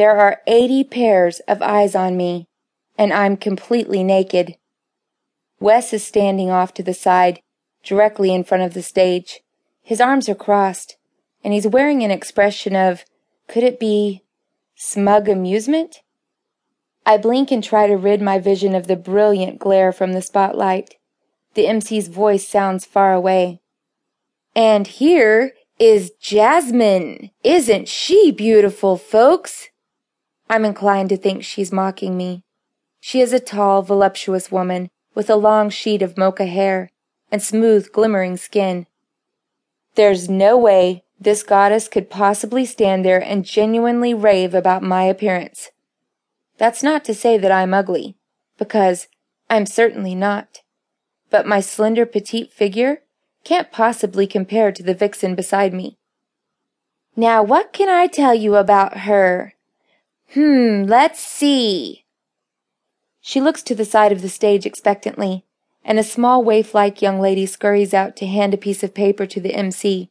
There are eighty pairs of eyes on me, and I'm completely naked. Wes is standing off to the side, directly in front of the stage. His arms are crossed, and he's wearing an expression of, could it be, smug amusement? I blink and try to rid my vision of the brilliant glare from the spotlight. The MC's voice sounds far away. And here is Jasmine. Isn't she beautiful, folks? I'm inclined to think she's mocking me. She is a tall, voluptuous woman with a long sheet of mocha hair and smooth, glimmering skin. There's no way this goddess could possibly stand there and genuinely rave about my appearance. That's not to say that I'm ugly, because I'm certainly not. But my slender petite figure can't possibly compare to the vixen beside me. Now what can I tell you about her? Hmm, let's see. She looks to the side of the stage expectantly, and a small waif-like young lady scurries out to hand a piece of paper to the MC,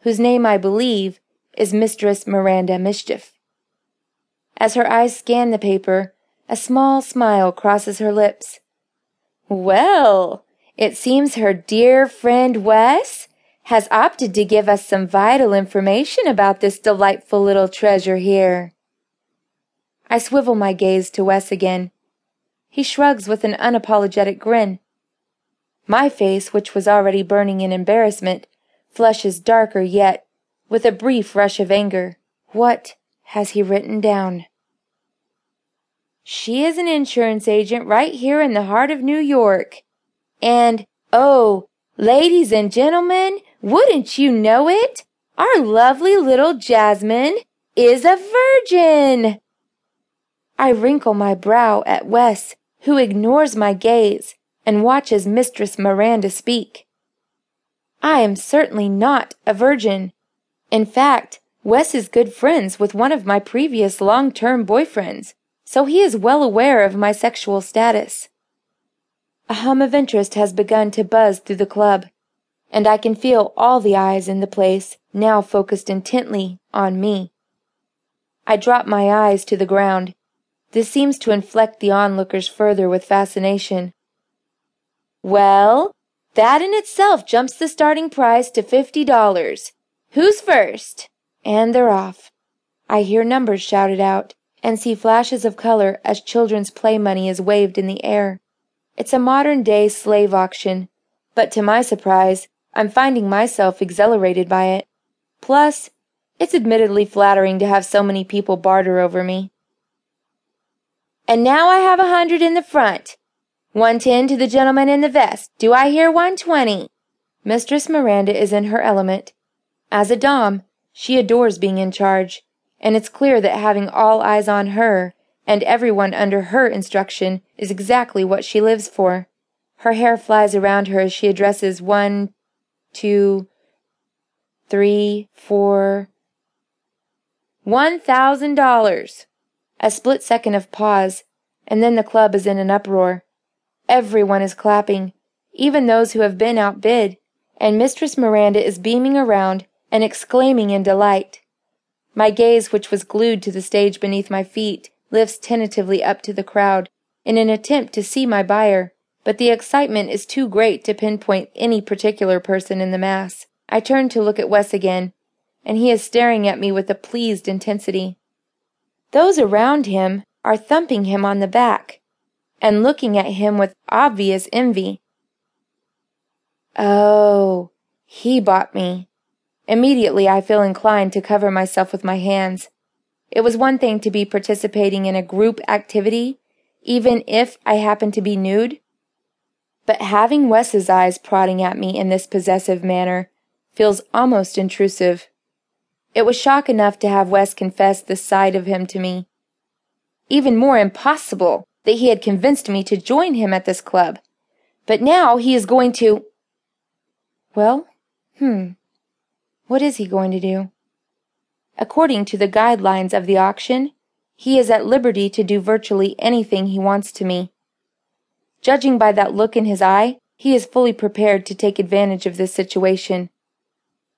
whose name I believe is Mistress Miranda Mischief. As her eyes scan the paper, a small smile crosses her lips. Well, it seems her dear friend Wes has opted to give us some vital information about this delightful little treasure here. I swivel my gaze to Wes again. He shrugs with an unapologetic grin. My face, which was already burning in embarrassment, flushes darker yet, with a brief rush of anger. What has he written down? She is an insurance agent right here in the heart of New York. And, oh, ladies and gentlemen, wouldn't you know it? Our lovely little Jasmine is a virgin. I wrinkle my brow at Wes, who ignores my gaze and watches Mistress Miranda speak. I am certainly not a virgin. In fact, Wes is good friends with one of my previous long-term boyfriends so he is well aware of my sexual status. A hum of interest has begun to buzz through the club, and I can feel all the eyes in the place now focused intently on me. I drop my eyes to the ground. This seems to inflect the onlookers further with fascination. Well, that in itself jumps the starting price to fifty dollars. Who's first? And they're off. I hear numbers shouted out and see flashes of color as children's play money is waved in the air. It's a modern day slave auction, but to my surprise, I'm finding myself exhilarated by it. Plus, it's admittedly flattering to have so many people barter over me. And now I have a hundred in the front. One ten to the gentleman in the vest. Do I hear one twenty? Mistress Miranda is in her element. As a dom, she adores being in charge and it's clear that having all eyes on her and everyone under her instruction is exactly what she lives for. Her hair flies around her as she addresses one, two, three, four. One thousand dollars! A split second of pause, and then the club is in an uproar. Everyone is clapping, even those who have been outbid, and Mistress Miranda is beaming around and exclaiming in delight. My gaze, which was glued to the stage beneath my feet, lifts tentatively up to the crowd in an attempt to see my buyer, but the excitement is too great to pinpoint any particular person in the mass. I turn to look at Wes again, and he is staring at me with a pleased intensity. Those around him are thumping him on the back and looking at him with obvious envy. Oh, he bought me. Immediately I feel inclined to cover myself with my hands. It was one thing to be participating in a group activity, even if I happened to be nude. But having Wes's eyes prodding at me in this possessive manner feels almost intrusive. It was shock enough to have Wes confess this side of him to me. Even more impossible that he had convinced me to join him at this club. But now he is going to. Well, hmm. What is he going to do? According to the guidelines of the auction, he is at liberty to do virtually anything he wants to me. Judging by that look in his eye, he is fully prepared to take advantage of this situation.